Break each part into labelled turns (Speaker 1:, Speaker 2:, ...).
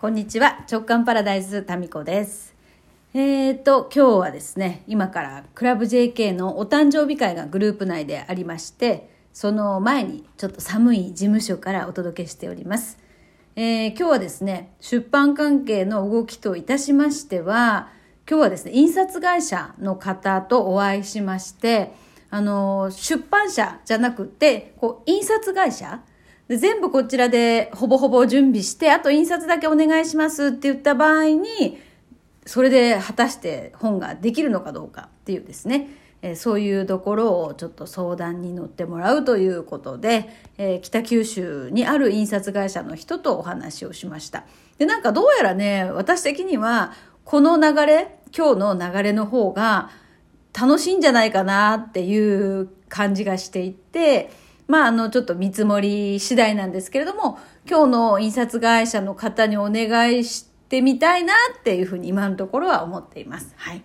Speaker 1: こんにちは。直感パラダイスタミコです。えーと、今日はですね、今からクラブ JK のお誕生日会がグループ内でありまして、その前にちょっと寒い事務所からお届けしております。えー今日はですね、出版関係の動きといたしましては、今日はですね、印刷会社の方とお会いしまして、あの、出版社じゃなくて、こう、印刷会社全部こちらでほぼほぼ準備して、あと印刷だけお願いしますって言った場合に、それで果たして本ができるのかどうかっていうですね、えそういうところをちょっと相談に乗ってもらうということで、えー北九州にある印刷会社の人とお話をしました。で、なんかどうやらね、私的には、この流れ、今日の流れの方が楽しいんじゃないかなっていう感じがしていて、まあ、あの、ちょっと見積もり次第なんですけれども、今日の印刷会社の方にお願いしてみたいなっていうふうに今のところは思っています。はい。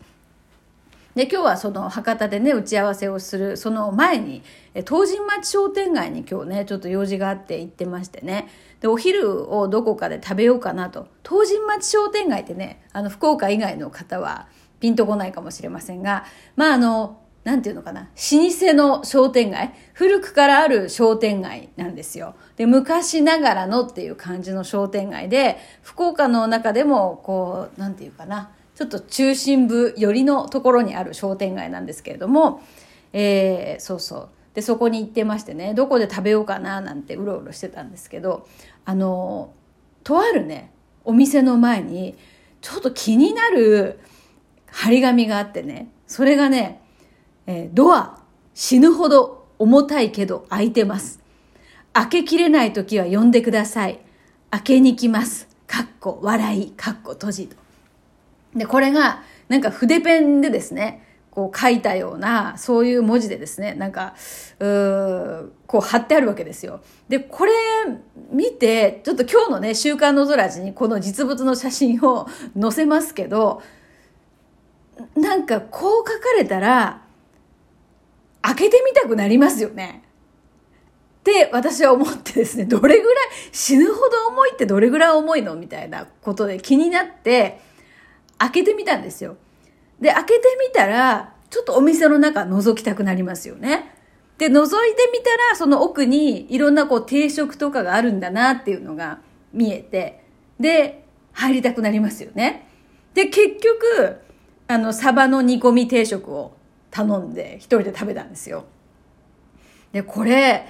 Speaker 1: で、今日はその博多でね、打ち合わせをする、その前に、え東神町商店街に今日ね、ちょっと用事があって行ってましてね。で、お昼をどこかで食べようかなと。東神町商店街ってね、あの、福岡以外の方はピンとこないかもしれませんが、まああの、なんていうのかな、老舗の商店街、古くからある商店街なんですよ。で、昔ながらのっていう感じの商店街で、福岡の中でも、こう、なんていうかな、ちょっと中心部寄りのところにある商店街なんですけれども、えー、そうそう。で、そこに行ってましてね、どこで食べようかななんてうろうろしてたんですけど、あの、とあるね、お店の前に、ちょっと気になる張り紙があってね、それがね、えードア、死ぬほど重たいけど開いてます。開けきれない時は呼んでください。開けに来ます。かっこ笑い、かっこ閉じと。で、これが、なんか筆ペンでですね、こう書いたような、そういう文字でですね、なんか、うーこう貼ってあるわけですよ。で、これ見て、ちょっと今日のね、週刊の空地にこの実物の写真を載せますけど、なんかこう書かれたら、開けてみたくなりますよね。って私は思ってですね、どれぐらい、死ぬほど重いってどれぐらい重いのみたいなことで気になって、開けてみたんですよ。で、開けてみたら、ちょっとお店の中覗きたくなりますよね。で、覗いてみたら、その奥にいろんなこう定食とかがあるんだなっていうのが見えて、で、入りたくなりますよね。で、結局、あの、サバの煮込み定食を頼んで、一人で食べたんですよ。で、これ、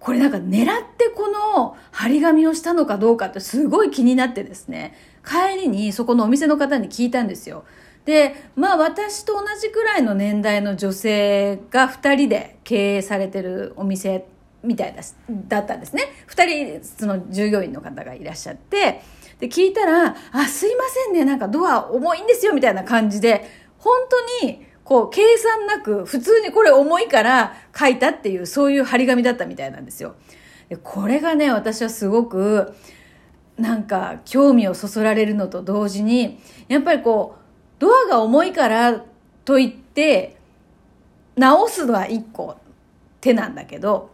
Speaker 1: これなんか狙ってこの張り紙をしたのかどうかってすごい気になってですね、帰りにそこのお店の方に聞いたんですよ。で、まあ私と同じくらいの年代の女性が2人で経営されてるお店みたいだだったんですね。2人、その従業員の方がいらっしゃって、で、聞いたら、あ、すいませんね、なんかドア重いんですよ、みたいな感じで、本当に、こう、計算なく、普通にこれ重いから書いたっていう、そういう張り紙だったみたいなんですよ。でこれがね、私はすごく、なんか、興味をそそられるのと同時に、やっぱりこう、ドアが重いからといって、直すのは一個手なんだけど、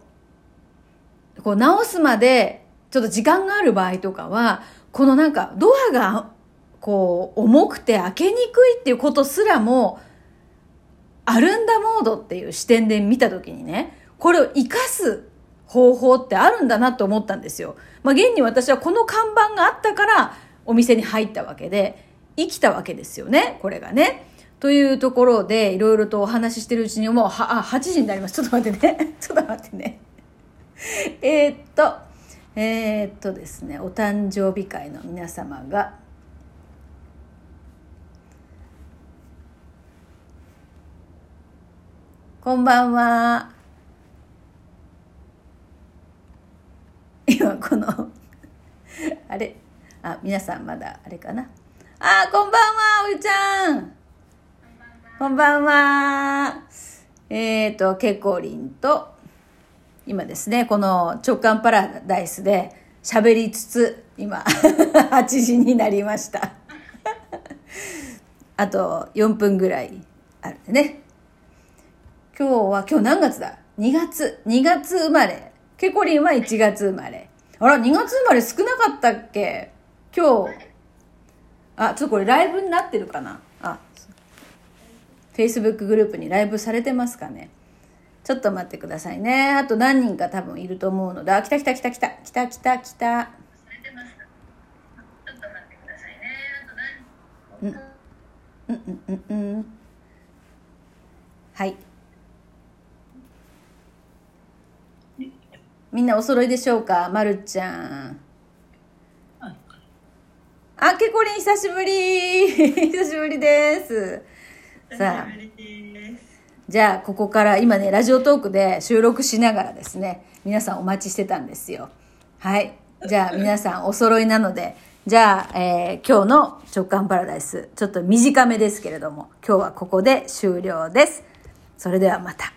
Speaker 1: こう直すまでちょっと時間がある場合とかは、このなんかドアがこう重くて開けにくいっていうことすらも、アルンダモードっていう視点で見たときにね、これを活かす方法ってあるんだなと思ったんですよ。まあ現に私はこの看板があったからお店に入ったわけで、生きたわけですよね、これがね。というところでいろいろとお話ししてるうちにもうは、あ、8時になります。ちょっと待ってね。ちょっと待ってね。えっと、えーっとですね、お誕生日会の皆様が、こんばんは。今この、あれ、あ、皆さんまだあれかな？あ、こんばんは、おゆちゃん。こんばんは。えっ、ー、と、ケコリンと、今ですね、この直感パラダイスで喋りつつ、今、8時になりました。あと4分ぐらいあるね。今日は、今日何月だ ?2 月。2月生まれ。ケコリンは1月生まれ。あら、2月生まれ少なかったっけ？今日、あ、ちょっとこれライブになってるかな？あ、Facebook グループにライブされてますかね？ちょっと待ってくださいね。あと何人か多分いると思うので、あ、来た来た来た来た、来た来た来た。うん、うんうんうんうん。はい。みんなお揃いでしょうか？まるちゃん。あ、けこりん久しぶり 久しぶりです。さあ、じゃあここから今ね、ラジオトークで収録しながらですね、皆さんお待ちしてたんですよ。はい。じゃあ皆さんお揃いなので、じゃあ、えー今日の直感パラダイス、ちょっと短めですけれども、今日はここで終了です。それではまた。